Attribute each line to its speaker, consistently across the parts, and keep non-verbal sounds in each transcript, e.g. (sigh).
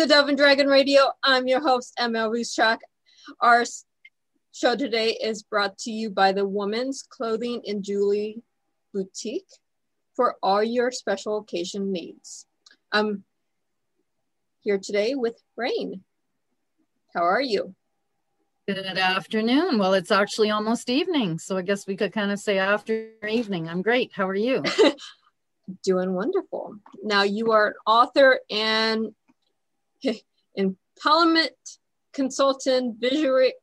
Speaker 1: To Dove and Dragon Radio. I'm your host, ML Ruscsak. Our show today is brought to you by the Women's Clothing and Jewelry Boutique for all your special occasion needs. I'm here today with Raine. How are you?
Speaker 2: Good afternoon. Well, it's actually almost evening, so I guess we could kind of say after evening. I'm great. How are you? (laughs)
Speaker 1: Doing wonderful. Now, you are an author and (laughs) empowerment consultant, visionary,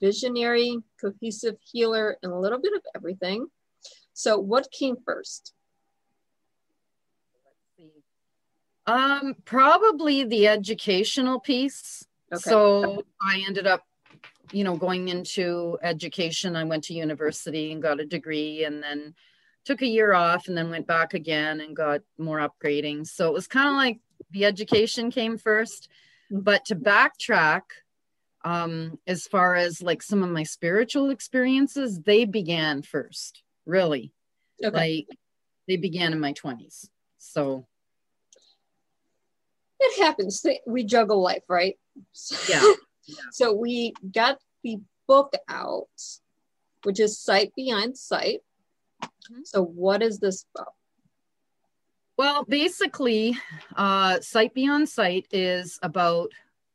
Speaker 1: visionary, cohesive healer, and a little bit of everything. So, what came first?
Speaker 2: Um, probably the educational piece. Okay. So I ended up, you know, going into education. I went to university and got a degree and then took a year off and then went back again and got more upgrading. So it was kind of like the education came first. But to backtrack, um, as far as like some of my spiritual experiences, they began first, really. Okay. Like they began in my 20s. So
Speaker 1: it happens. We juggle life, right?
Speaker 2: Yeah. (laughs)
Speaker 1: so we got the book out, which is Sight Beyond Sight. Mm-hmm. So, what is this about?
Speaker 2: Well, basically, uh, Sight Beyond Sight is about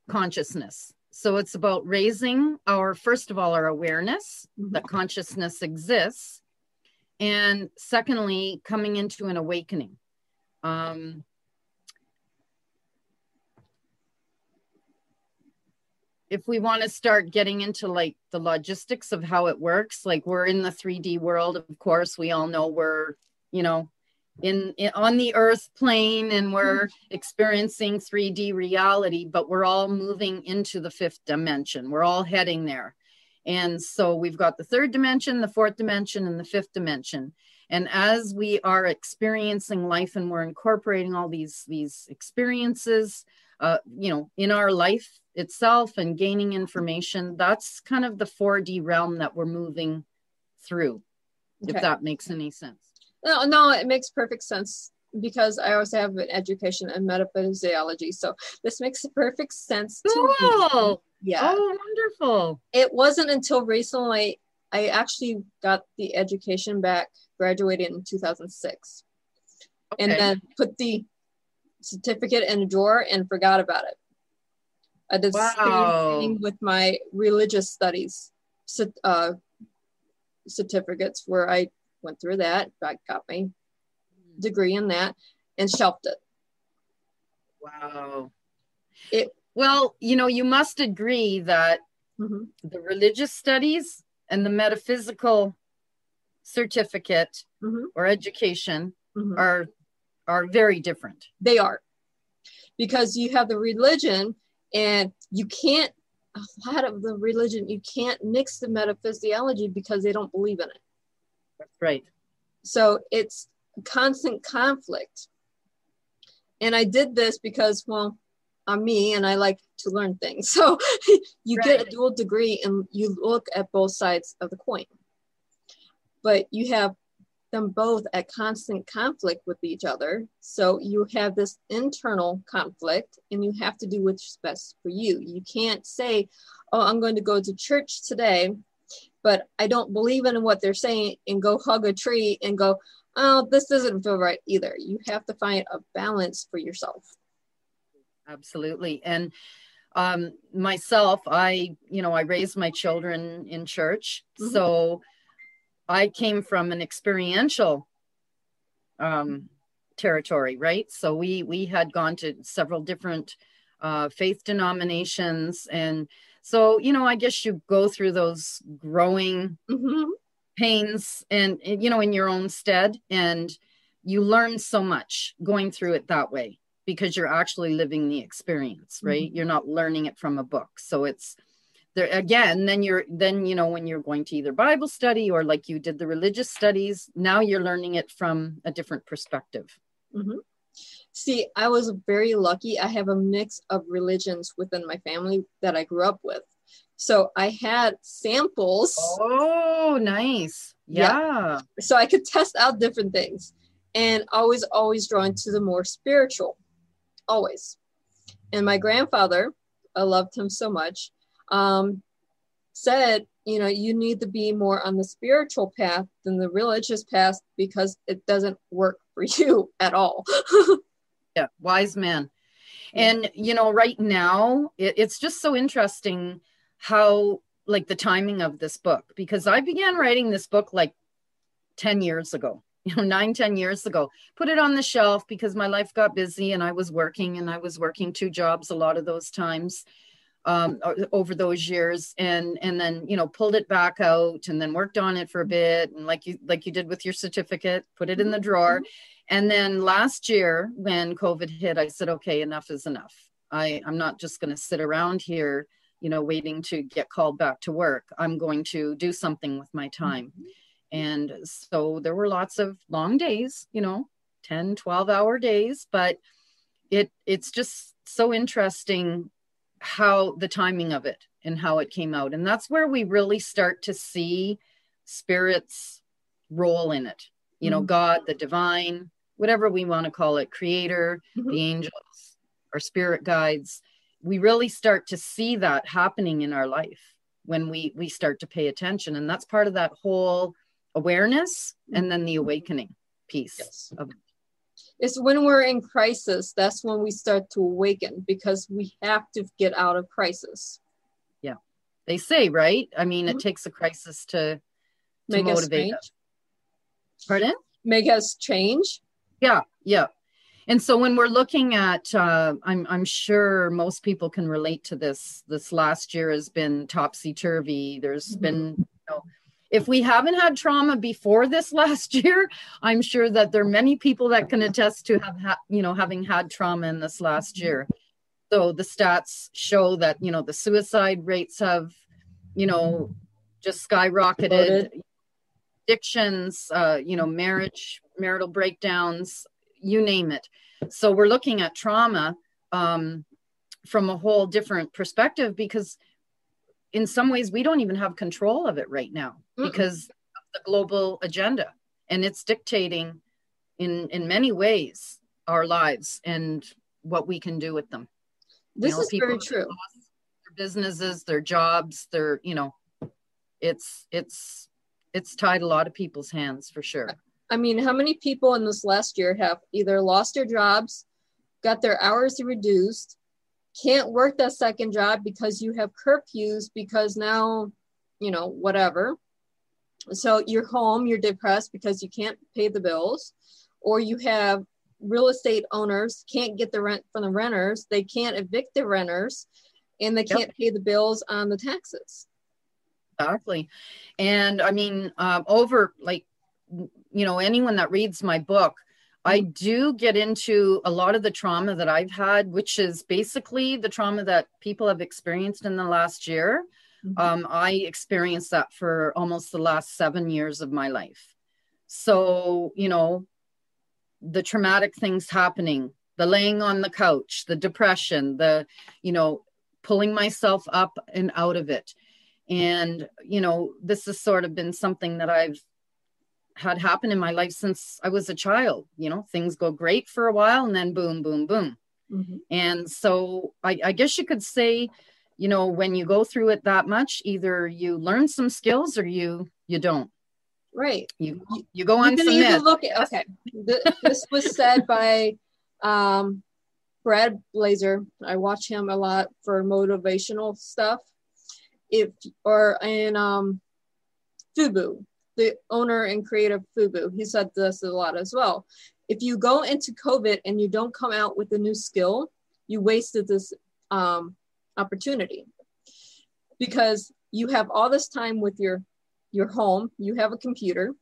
Speaker 2: consciousness. So, it's about raising our, first of all, our awareness mm-hmm. that consciousness exists. And secondly, coming into an awakening. Um, if we want to start getting into like the logistics of how it works like we're in the 3d world of course we all know we're you know in, in on the earth plane and we're experiencing 3d reality but we're all moving into the fifth dimension. We're all heading there. And so we've got the third dimension the fourth dimension and the fifth dimension. And as we are experiencing life and we're incorporating all these these experiences uh, you know in our life itself and gaining information that's kind of the 4d realm that we're moving through okay. if that makes any sense
Speaker 1: no no it makes perfect sense because i also have an education in metaphysiology so this makes perfect sense to
Speaker 2: cool. yeah oh wonderful
Speaker 1: it wasn't until recently i actually got the education back graduated in 2006 okay. and then put the certificate in a drawer and forgot about it I did wow. same thing with my religious studies uh, certificates where I went through that, I got my degree in that and shelved it.
Speaker 2: Wow. It well, you know, you must agree that mm-hmm. the religious studies and the metaphysical certificate mm-hmm. or education mm-hmm. are are very different.
Speaker 1: They are. Because you have the religion and you can't a lot of the religion you can't mix the metaphysiology because they don't believe in it
Speaker 2: right
Speaker 1: so it's constant conflict and i did this because well i'm me and i like to learn things (laughs) so you right. get a dual degree and you look at both sides of the coin but you have them both at constant conflict with each other. So you have this internal conflict and you have to do what's best for you. You can't say, Oh, I'm going to go to church today, but I don't believe in what they're saying and go hug a tree and go, Oh, this doesn't feel right either. You have to find a balance for yourself.
Speaker 2: Absolutely. And um, myself, I, you know, I raised my children in church. Mm-hmm. So I came from an experiential um, territory, right? So we we had gone to several different uh, faith denominations, and so you know, I guess you go through those growing mm-hmm. pains, and you know, in your own stead, and you learn so much going through it that way because you're actually living the experience, right? Mm-hmm. You're not learning it from a book, so it's there again then you're then you know when you're going to either bible study or like you did the religious studies now you're learning it from a different perspective
Speaker 1: mm-hmm. See i was very lucky. I have a mix of religions within my family that i grew up with. So i had samples.
Speaker 2: Oh nice. Yeah, yeah.
Speaker 1: so i could test out different things. And always always drawn to the more spiritual. Always. And my grandfather, I loved him so much, um, said, you know, you need to be more on the spiritual path than the religious path because it doesn't work for (laughs) you at all. (laughs)
Speaker 2: wise man. And, you know, right now, it, it's just so interesting how, like, the timing of this book, because I began writing this book like 10 years ago (laughs) you know nine ten years ago. Put it on the shelf because my life got busy and i was working and i was working two jobs a lot of those times um, over those years and and then you know pulled it back out and then worked on it for a bit and like you like you did with your certificate put it in the drawer. Mm-hmm. and then last year when covid hit i said okay enough is enough. I i'm not just going to sit around here you know waiting to get called back to work. I'm going to do something with my time. Mm-hmm. And so there were lots of long days you know 10 12 hour days but it it's just so interesting how the timing of it and how it came out and that's where we really start to see spirit's role in it you know mm-hmm. god the divine whatever we want to call it creator mm-hmm. the angels our spirit guides we really start to see that happening in our life when we we start to pay attention and that's part of that whole awareness and then the awakening piece yes. of it.
Speaker 1: It's when we're in crisis, that's when we start to awaken because we have to get out of crisis.
Speaker 2: Yeah. They say, right? I mean, mm-hmm. it takes a crisis to, to
Speaker 1: make motivate us.
Speaker 2: us. Pardon?
Speaker 1: Make us change.
Speaker 2: Yeah, yeah. And so when we're looking at, uh, I'm, I'm sure most people can relate to this. This last year has been topsy turvy. There's mm-hmm. been, if we haven't had trauma before this (laughs) last year, I'm sure that there are many people that can attest to have ha- you know having had trauma in this last year. So the stats show that you know the suicide rates have you know just skyrocketed. Addictions, uh, you know, marriage, marital breakdowns, you name it. So we're looking at trauma um, from a whole different perspective because in some ways we don't even have control of it right now Mm-mm. because of the global agenda. And it's dictating in in many ways our lives and what we can do with them.
Speaker 1: This you know, is very true.
Speaker 2: their businesses their jobs their you know it's it's it's tied a lot of people's hands for sure.
Speaker 1: I mean how many people in this last year have either lost their jobs got their hours reduced can't work that second job because you have curfews because now, you know, whatever. So you're home, you're depressed because you can't pay the bills, or you have real estate owners can't get the rent from the renters, they can't evict the renters, and they can't yep. pay the bills on the taxes.
Speaker 2: Exactly. And I mean, um, over like, you know, anyone that reads my book, I do get into a lot of the trauma that I've had, which is basically the trauma that people have experienced in the last year. Mm-hmm. Um, I experienced that for almost the last seven years of my life. So, you know, the traumatic things happening, the laying on the couch, the depression, the, you know, pulling myself up and out of it. And, you know, this has sort of been something that I've had happened in my life since I was a child. You know, things go great for a while and then boom, boom, boom. Mm-hmm. And so I, I, guess you could say, you know, when you go through it that much, either you learn some skills or you you don't.
Speaker 1: Right.
Speaker 2: You you go on some meds.
Speaker 1: Look at, okay. this was said (laughs) by um, Brad Blazer. I watch him a lot for motivational stuff. If or in um, Fubu, the owner and creator of Fubu, he said this a lot as well. If you go into COVID and you don't come out with a new skill, you wasted this um, opportunity because you have all this time with your your home. You have a computer.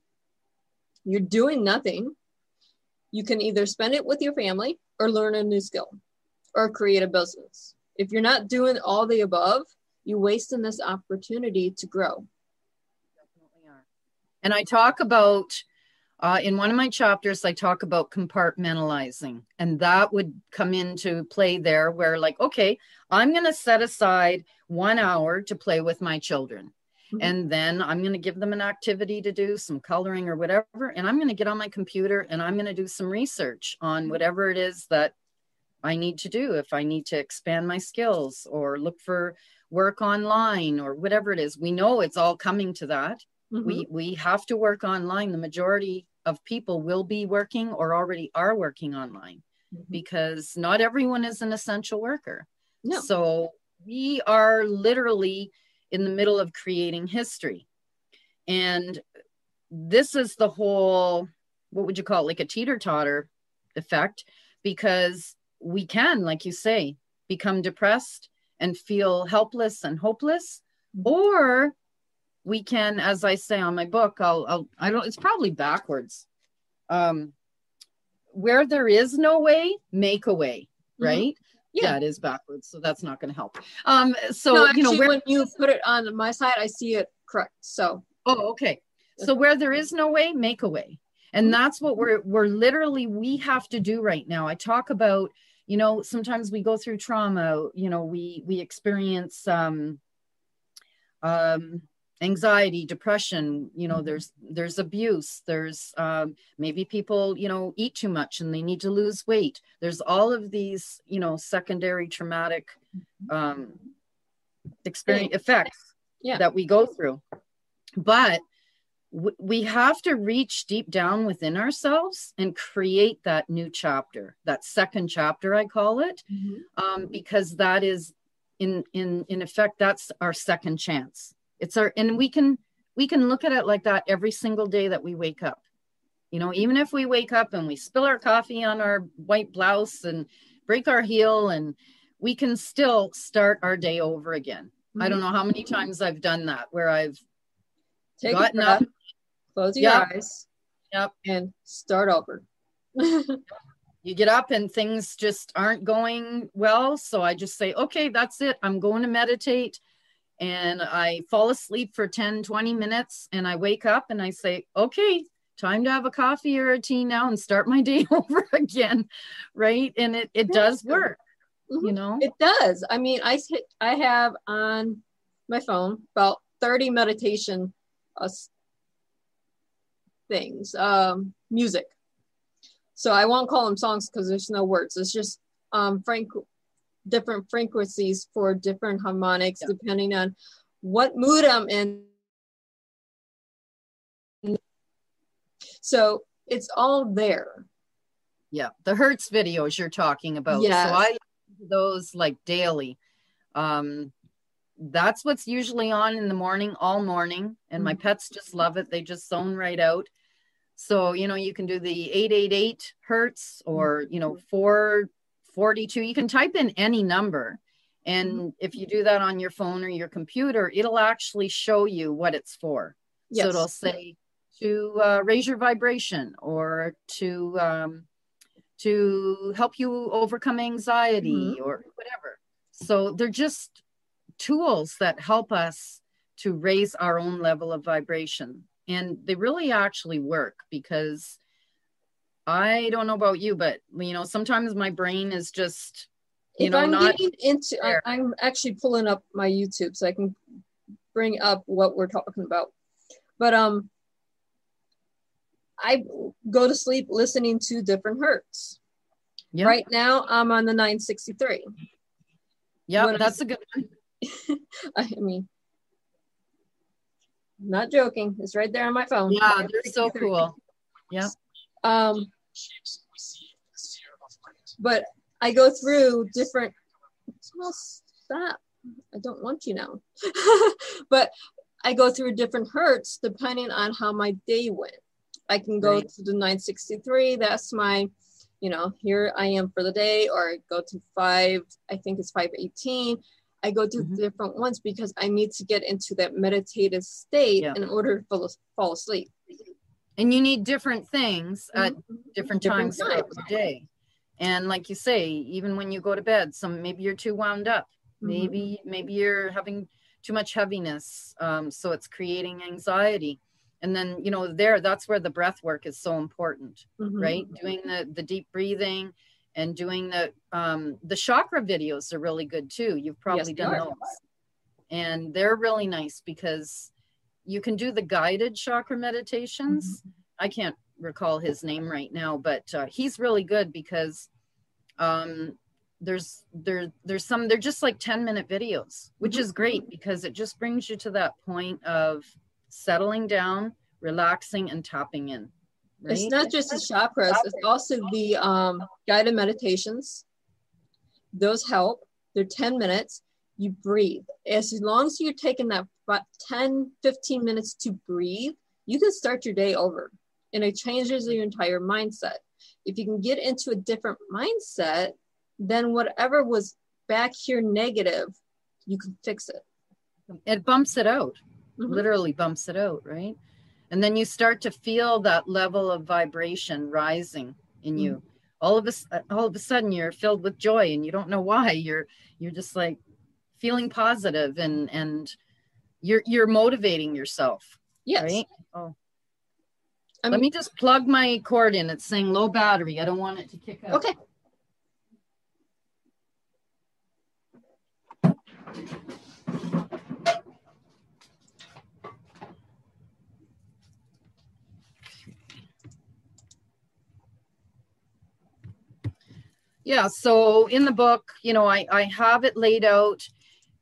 Speaker 1: You're doing nothing. You can either spend it with your family or learn a new skill or create a business. If you're not doing all the above, you're wasting this opportunity to grow.
Speaker 2: And I talk about, uh, in one of my chapters, I talk about compartmentalizing. And that would come into play there where, like, okay, I'm going to set aside one hour to play with my children. Mm-hmm. And then I'm going to give them an activity to do, some coloring or whatever. And I'm going to get on my computer and I'm going to do some research on whatever it is that I need to do, if I need to expand my skills or look for work online or whatever it is. We know it's all coming to that. Mm-hmm. We we have to work online. The majority of people will be working or already are working online mm-hmm. because not everyone is an essential worker. No. So we are literally in the middle of creating history. And this is the whole, what would you call it, like a teeter totter effect, because we can, like you say, become depressed and feel helpless and hopeless, mm-hmm. or we can, as I say on my book, I'll, I'll I don't, it's probably backwards. Um, where there is no way, make a way, mm-hmm. right? Mm-hmm. Yeah. yeah. it is backwards, so that's not going to help. Um, so
Speaker 1: no, actually, you know, where, when you put it on my side, I see it correct. So,
Speaker 2: oh, okay. So where there is no way, make a way, and that's what we're we're literally we have to do right now. I talk about, you know, sometimes we go through trauma. You know, we we experience um, um, anxiety depression you know mm-hmm. there's there's abuse there's um, maybe people you know eat too much and they need to lose weight there's all of these you know secondary traumatic mm-hmm. um, experience effects yeah. that we go through but w- we have to reach deep down within ourselves and create that new chapter that second chapter i call it mm-hmm. um, because that is in in in effect that's our second chance it's our and we can we can look at it like that every single day that we wake up. You know even if we wake up and we spill our coffee on our white blouse and break our heel and we can still start our day over again. Mm-hmm. i don't know how many times i've done that where i've
Speaker 1: Take gotten up. close your yep, eyes
Speaker 2: yep.
Speaker 1: and start over. (laughs)
Speaker 2: You get up and things just aren't going well so i just say okay that's it. I'm going to meditate and I fall asleep for 10, 20 minutes and I wake up and I say, okay, time to have a coffee or a tea now and start my (laughs) day (laughs) over again. Right. And it, it does work, mm-hmm. you know?
Speaker 1: It does. I mean, I, I have on my phone about 30 meditation uh, things, um, music. So I won't call them songs because there's no words. It's just um, Frank different frequencies for different harmonics yeah. depending on what mood I'm in. So it's all there.
Speaker 2: Yeah, the Hertz videos you're talking about. Yeah. So I those like daily. Um, that's what's usually on in the morning, all morning, and my mm-hmm. pets just love it. They just zone right out. So you know, you can do the 888 hertz or you know four 42 you can type in any number and mm-hmm. if you do that on your phone or your computer it'll actually show you what it's for yes. so it'll say to uh, raise your vibration or to um, to help you overcome anxiety mm-hmm. or whatever so they're just tools that help us to raise our own level of vibration and they really actually work because I don't know about you, but you know, sometimes my brain is just you if know
Speaker 1: I'm
Speaker 2: not
Speaker 1: getting into. I, I'm actually pulling up my YouTube so I can bring up what we're talking about. But um, I go to sleep listening to different hertz. Yep. Right now, I'm on the 963.
Speaker 2: Yeah, that's I, a good
Speaker 1: one. (laughs) I mean, not joking. It's right there on my phone.
Speaker 2: Yeah, they're so cool. Yeah.
Speaker 1: Um, but I go through different. Well, stop. I don't want you now. (laughs) but I go through different hertz depending on how my day went. I can go right. to the 963. That's my, you know, here I am for the day, or I go to five. I think it's 518. I go to mm-hmm. different ones because I need to get into that meditative state yeah. in order to fall asleep
Speaker 2: and you need different things at mm-hmm. different, times throughout the day. And like you say even when you go to bed some maybe you're too wound up. Mm-hmm. maybe maybe you're having too much heaviness um, so it's creating anxiety. And then you know there that's where the breath work is so important mm-hmm. right? Doing the the deep breathing and doing the um the chakra videos are really good too. You've probably yes, done those. And they're really nice because you can do the guided chakra meditations. Mm-hmm. I can't recall his name right now, but uh, he's really good because um, there's there there's some they're just like 10 minute videos which
Speaker 1: Mhm.
Speaker 2: is great because it just brings you to that point of settling down relaxing and tapping in right
Speaker 1: It's not just the chakras, it's also the um, guided meditations. Those help. They're 10 minutes. You breathe. As long as you're taking that fi- 10, 15 minutes to breathe, you can start your day over. And it changes your entire mindset. If you can get into a different mindset, then whatever was back here negative, you can fix it.
Speaker 2: it bumps it out
Speaker 1: Mhm.
Speaker 2: literally bumps it out right and then you start to feel that level of vibration rising in you
Speaker 1: Mm-hmm.
Speaker 2: all of a all of a sudden you're filled with joy and you don't know why you're you're just like feeling positive and and you're you're motivating yourself
Speaker 1: Yes.
Speaker 2: right? Oh. Let me just plug my cord in. It's saying low battery. I don't want it to kick out
Speaker 1: Okay.
Speaker 2: yeah so in the book you know i i have it laid out.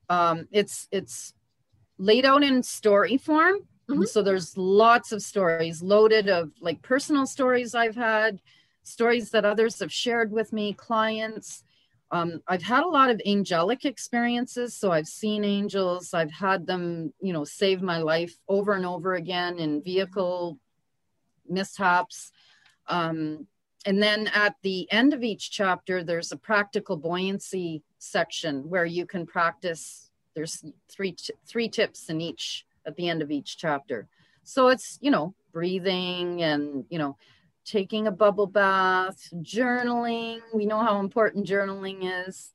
Speaker 2: Um it's it's laid out in story form
Speaker 1: Mhm.
Speaker 2: so there's lots of stories loaded of like personal stories i've had stories that others have shared with me clients um, i've had a lot of angelic experiences so i've seen angels i've had them you know save my life over and over again in vehicle mishaps um, and then at the end of each chapter, there's a practical buoyancy section where you can practice. There's three t- three tips in each at the end of each chapter. So it's you know breathing and you know taking a bubble bath, journaling. We know how important journaling is.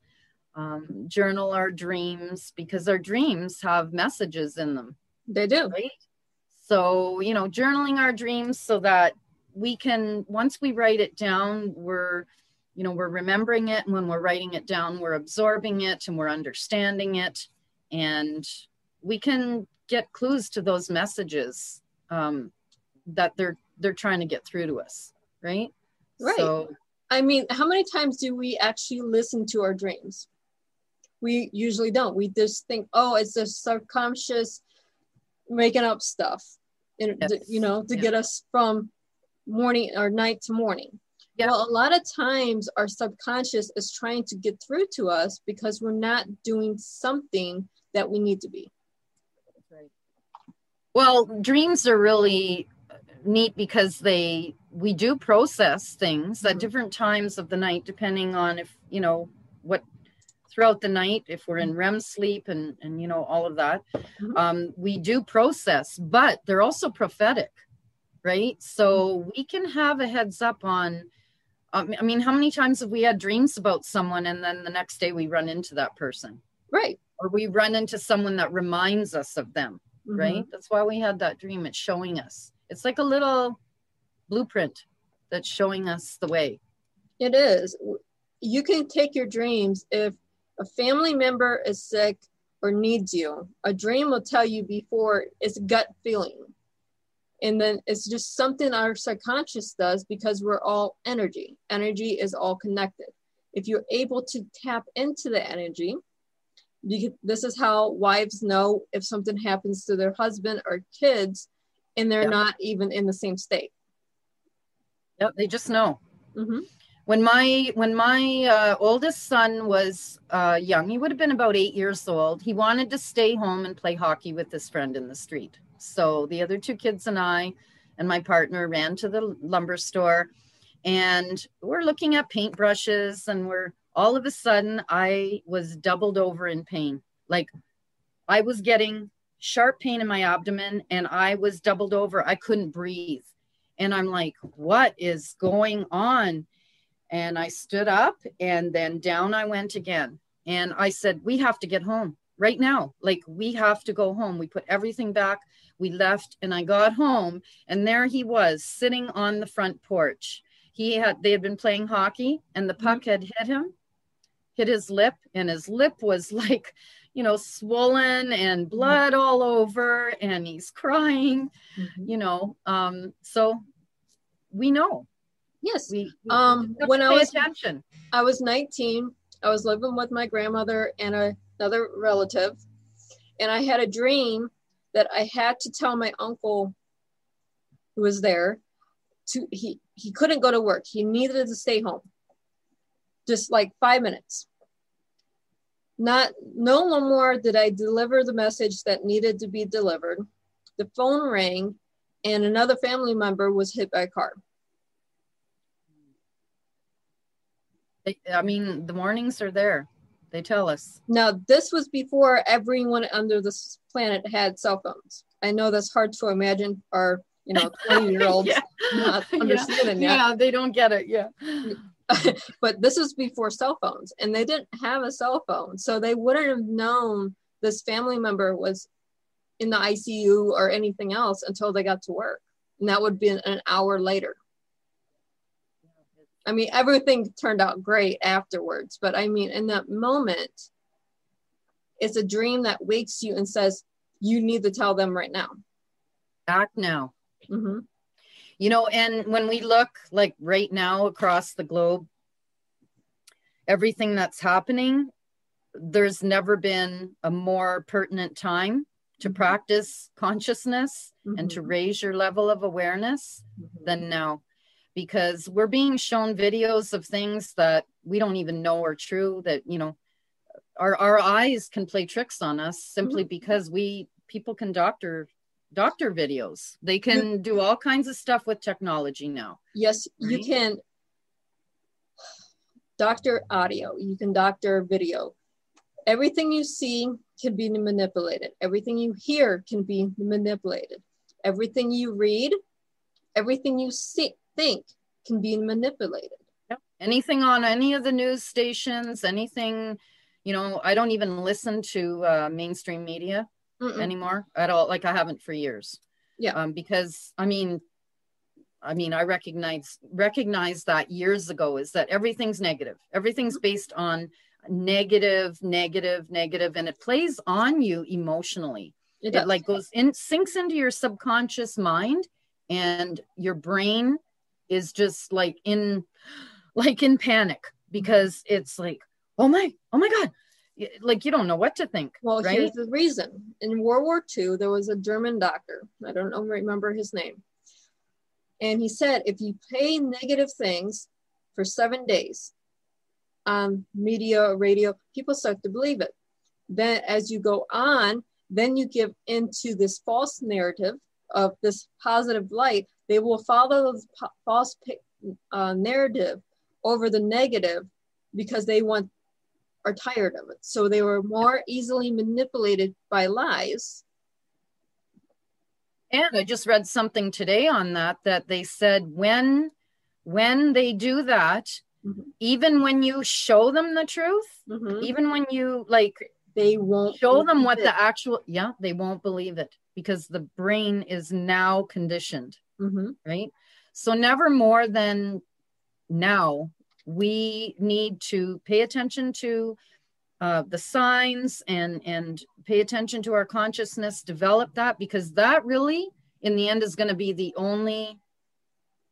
Speaker 2: Um, journal our dreams because our dreams have messages in them
Speaker 1: They do.
Speaker 2: right? So, you know, journaling our dreams so that we can, once we write it down, we're, you know, we're remembering it. And when we're writing it down, we're absorbing it and we're understanding it. And we can get clues to those messages um, that they're they're trying to get through to us, right?
Speaker 1: Right.
Speaker 2: So,
Speaker 1: I mean, how many times do we actually listen to our dreams? We usually don't. We just think, oh, it's the subconscious making up stuff, and
Speaker 2: Yes.
Speaker 1: you know, to
Speaker 2: Yeah.
Speaker 1: get us from morning or night to morning.
Speaker 2: Yeah.
Speaker 1: Well, a lot of times our subconscious is trying to get through to us because we're not doing something that we need to be.
Speaker 2: Well, dreams are really neat because they we do process things at
Speaker 1: Mhm.
Speaker 2: different times of the night depending on if, you know, what throughout the night if we're in REM sleep and and you know all of that.
Speaker 1: Mhm.
Speaker 2: Um we do process, but they're also prophetic, right? So we can have a heads up on um, I mean, how many times have we had dreams about someone and then the next day we run into that person?
Speaker 1: Right.
Speaker 2: Or we run into someone that reminds us of them
Speaker 1: Mhm.
Speaker 2: right? That's why we had that dream. It's showing us. It's like a little blueprint that's showing us the way.
Speaker 1: It is. You can take your dreams if a family member is sick or needs you. A dream will tell you before it's a gut feeling. And then it's just something our subconscious does because we're all energy. Energy is all connected. If you're able to tap into the energy, this is how wives know if something happens to their husband or kids and they're
Speaker 2: Yeah.
Speaker 1: not even in the same state.
Speaker 2: Yep, they just know.
Speaker 1: hmm
Speaker 2: When my when my uh, oldest son was uh, young, he would have been about eight years old. He wanted to stay home and play hockey with his friend in the street. So the other two kids and I and my partner ran to the lumber store, and we're looking at paintbrushes, and we're all of a sudden I was doubled over in pain. Like I was getting sharp pain in my abdomen, and I was doubled over. I couldn't breathe, and I'm like, "What is going on?" And I stood up and then down I went again. And I said, We have to get home right now. Like, we have to go home. We put everything back. We left and I got home. And there he was sitting on the front porch. He had, they had been playing hockey and the mm-hmm. puck had hit him, hit his lip, and his lip was (laughs) like, you know, swollen and blood all over. And he's crying, you know. Um, so we know
Speaker 1: Yes.
Speaker 2: we, we
Speaker 1: Um, when I was-
Speaker 2: attention
Speaker 1: I was 19. I was living with my grandmother and a, another relative, and I had a dream that I had to tell my uncle who was there to he he couldn't go to work. He needed to stay home. Just like five minutes. Not no more did I deliver the message that needed to be delivered. The phone rang and another family member was hit by a car.
Speaker 2: I mean, the warnings are there. They tell us.
Speaker 1: Now, this was before everyone under this planet had cell phones. I know that's hard to imagine our, you know, (laughs) 20 year olds yeah. not (laughs) understanding
Speaker 2: yeah.
Speaker 1: that.
Speaker 2: Yeah, they don't get it. Yeah. Mm. (laughs)
Speaker 1: but this is before cell phones and they didn't have a cell phone. So they wouldn't have known this family member was in the ICU or anything else until they got to work. And that would be an hour later. I mean, everything turned out great afterwards, but I mean, in that moment, it's a dream that wakes you and says, you need to tell them right now.
Speaker 2: Act now. Mm-hmm. You know, and when we look like right now across the globe, everything that's happening, there's never been a more pertinent time to mm-hmm. practice consciousness mm-hmm. and to mm-hmm. raise your level of awareness mm-hmm. than now because we're being shown videos of things that we don't even know are true that you know our our eyes can play tricks on us simply mm-hmm. because we people can doctor doctor videos they can do all kinds of stuff with technology now
Speaker 1: yes right? you can doctor audio you can doctor video everything you see can be manipulated everything you hear can be manipulated everything you read everything you see think can be manipulated.
Speaker 2: Yep. Anything on any of the news stations, anything, you know, I don't even listen to uh, mainstream media Mm-mm. anymore at all. Like I haven't for years.
Speaker 1: Yeah.
Speaker 2: Um, because I mean, I mean, I recognize recognize that years ago is that everything's negative. Everything's mm-hmm. based on negative, negative, negative, and it plays on you emotionally. It, it like goes in, sinks into your subconscious mind, and your brain is just like in like in panic because it's like oh my oh my god like you don't know what to think
Speaker 1: well
Speaker 2: right?
Speaker 1: here's the reason. In world war ii there was a german doctor. I don't know remember his name. And he said if you pay negative things for seven days on media radio people start to believe it. Then as you go on then you give into this false narrative of this positive light. They will follow the false uh, narrative over the negative because they want are tired of it. So they were more easily manipulated by lies.
Speaker 2: And I just read something today on that that they said when when they do that, mm-hmm. even when you show them the truth, mm-hmm. even when you like
Speaker 1: they won't
Speaker 2: show them what it. the actual yeah, they won't believe it because the brain is now conditioned mm-hmm. right? So, never more than now, we need to pay attention to uh, the signs and and pay attention to our consciousness develop that because that really in the end is going to be the only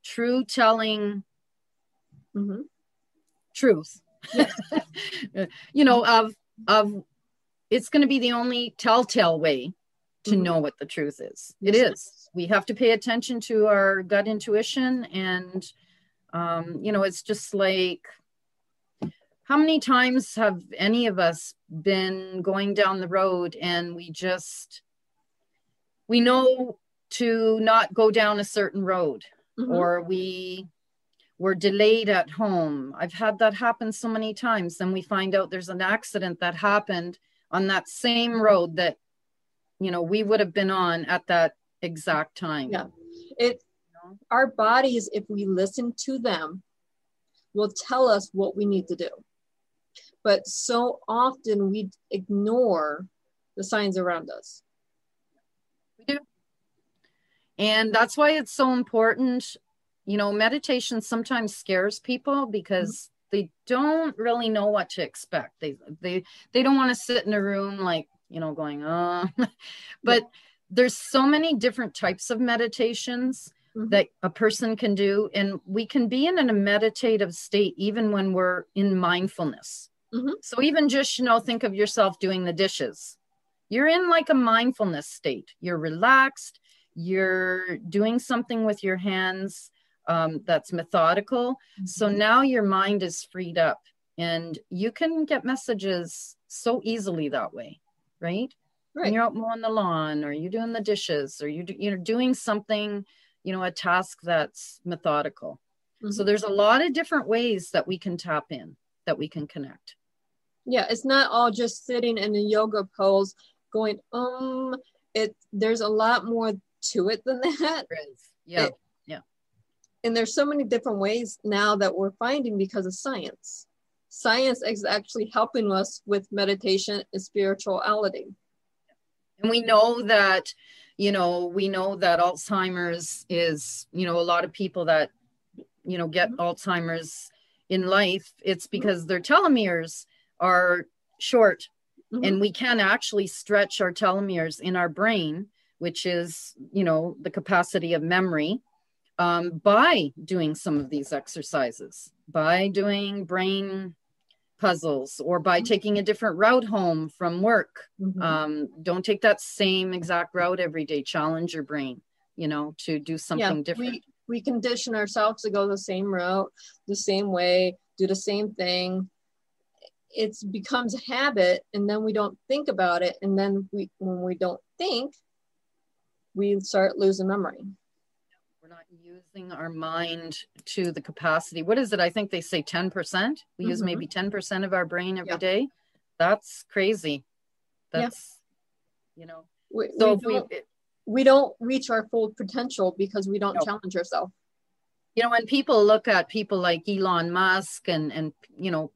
Speaker 2: true telling mm-hmm. truth yes. (laughs) you know of of it's going to be the only telltale way to mm-hmm. know what the truth is it is we have to pay attention to our gut intuition and um, you know it's just like how many times have any of us been going down the road and we just we know to not go down a certain road mm-hmm. or we were delayed at home i've had that happen so many times then we find out there's an accident that happened on that same road that you know we would have been on at that exact time.
Speaker 1: Yeah. It our bodies, if we listen to them, will tell us what we need to do. But so often we ignore the signs around us.
Speaker 2: We do. And that's why it's so important. You know, meditation sometimes scares people because mm-hmm. they don't really know what to expect. They they they don't want to sit in a room like, you know, going, oh, (laughs) but there's so many different types of meditations mm-hmm. that a person can do and we can be in a meditative state even when we're in mindfulness
Speaker 1: Mhm.
Speaker 2: So even just, you know, think of yourself doing the dishes. You're in like a mindfulness state. You're relaxed. You're doing something with your hands um, that's methodical. So
Speaker 1: Mhm.
Speaker 2: now your mind is freed up and you can get messages so easily that way, right? When
Speaker 1: right.
Speaker 2: you're out mowing the lawn or you're doing the dishes or you do, you're doing something, you know, a task that's methodical. So
Speaker 1: Mhm.
Speaker 2: there's a lot of different ways that we can tap in, that we can connect.
Speaker 1: yeah, it's not all just sitting in a yoga pose going, um, it there's a lot more to it than (laughs) that.
Speaker 2: Yeah.
Speaker 1: It- And there's so many different ways now that we're finding because of science. Science is actually helping us with meditation and spirituality.
Speaker 2: And we know that, you know, we know that Alzheimer's is, you know, a lot of people that, you know, get
Speaker 1: Mhm.
Speaker 2: Alzheimer's in life, it's because their telomeres are short
Speaker 1: Mhm.
Speaker 2: and we can actually stretch our telomeres in our brain, which is, you know, the capacity of memory, um, by doing some of these exercises, by doing brain puzzles, or by
Speaker 1: Mhm.
Speaker 2: taking a different route home from work.
Speaker 1: Mhm.
Speaker 2: Um, don't take that same exact route every day. Challenge your brain, you know, to do something different.
Speaker 1: We, we condition ourselves to go the same route, the same way, do the same thing. It becomes a habit, and then we don't think about it. And then we, when we don't think, we start losing memory.
Speaker 2: Not using our mind to the capacity. What is it? I think they say 10%. We use
Speaker 1: Mhm.
Speaker 2: maybe 10% of our brain every day.
Speaker 1: Yeah.
Speaker 2: That's crazy.
Speaker 1: Yeah.
Speaker 2: That's, you know,
Speaker 1: We,
Speaker 2: so
Speaker 1: we,
Speaker 2: we,
Speaker 1: don't, we don't reach our full potential because we don't
Speaker 2: No.
Speaker 1: challenge ourselves.
Speaker 2: you know, when people look at people like Elon Musk and, and, you know,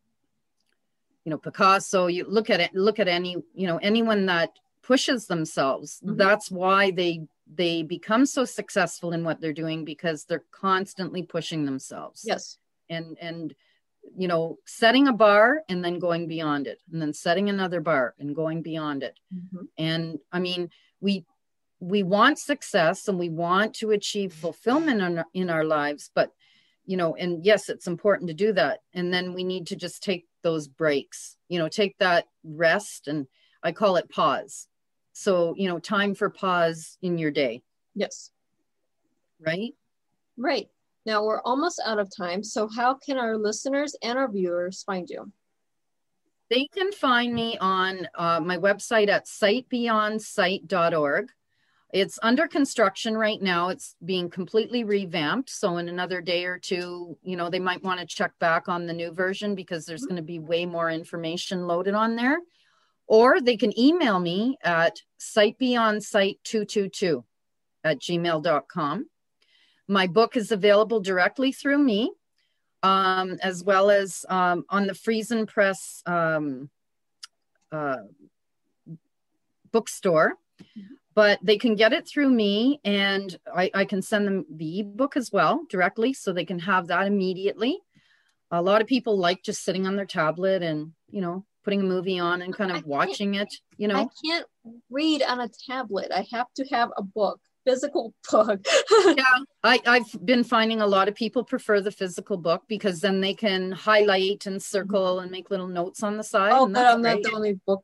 Speaker 2: you know, Picasso, you look at it, look at any, you know, anyone that pushes themselves.
Speaker 1: Mhm.
Speaker 2: That's why they, they become so successful in what they're doing because they're constantly pushing themselves.
Speaker 1: Yes.
Speaker 2: and and you know setting a bar and then going beyond it and then setting another bar and going beyond it
Speaker 1: Mhm.
Speaker 2: and i mean we we want success and we want to achieve fulfillment in our, in our lives but you know and yes it's important to do that and then we need to just take those breaks you know take that rest and i call it pause so you know time for pause in your day
Speaker 1: Yes.
Speaker 2: right
Speaker 1: Right. Now we're almost out of time. So, how can our listeners and our viewers find you?
Speaker 2: They can find me on uh, my website at sightbeyondsight.org. It's under construction right now. It's being completely revamped. So in another day or two, you know, they might want to check back on the new version because there's going to be way more information loaded on there. Or they can email me at sightbeyondsight222 at gmail.com. My book is available directly through me um, as well as um, on the Friesen Press um, uh, bookstore. But they can get it through me, and I, I can send them the ebook as well directly, so they can have that immediately. A lot of people like just sitting on their tablet and you know putting a movie on and kind of watching it. You know?
Speaker 1: I can't read on a tablet. I have to have a book, physical (laughs) book.
Speaker 2: yeah, I, I've been finding a lot of people prefer the physical book because then they can highlight and mm-hmm. circle and make little notes on the side.
Speaker 1: oh, but I'm not the only book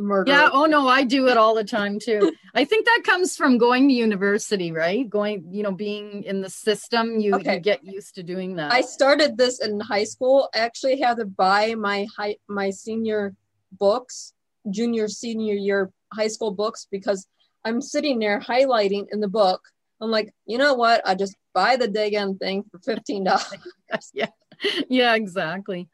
Speaker 1: murderer.
Speaker 2: Yeah. Oh no, I do it all the time too. I think that comes from going to university, right? Going, you know, being in the system, you,
Speaker 1: Okay.
Speaker 2: you get used to doing that.
Speaker 1: I started this in high school. I actually had to buy my high my senior books, junior senior year high school books because I'm sitting there highlighting in the book. I'm like, you know what? I just buy the daggone thing for fifteen dollars. (laughs)
Speaker 2: yeah. Yeah, exactly.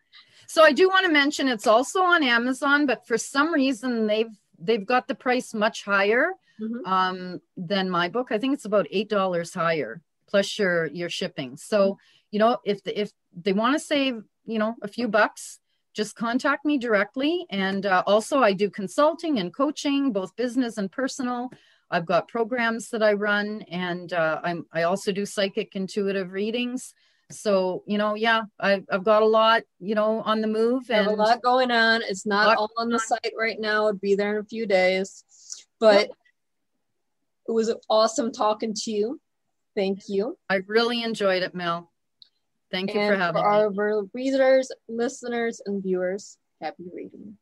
Speaker 2: So I do want to mention it's also on Amazon, but for some reason they've they've got the price much higher
Speaker 1: Mhm.
Speaker 2: um, than my book. I think it's about eight dollars higher plus your your shipping. So you know if the, if they want to save you know a few bucks, just contact me directly. And uh, also I do consulting and coaching, both business and personal. I've got programs that I run, and uh, I'm I also do psychic intuitive readings. So you know, yeah, I've I've got a lot you know on the move, and
Speaker 1: a lot going on. It's not all on the site right now. it'd be there in a few days. But it was awesome talking to you. Thank you.
Speaker 2: I really enjoyed it, Mel. Thank you
Speaker 1: and
Speaker 2: for having
Speaker 1: for
Speaker 2: me.
Speaker 1: our readers, listeners, and viewers, Happy reading.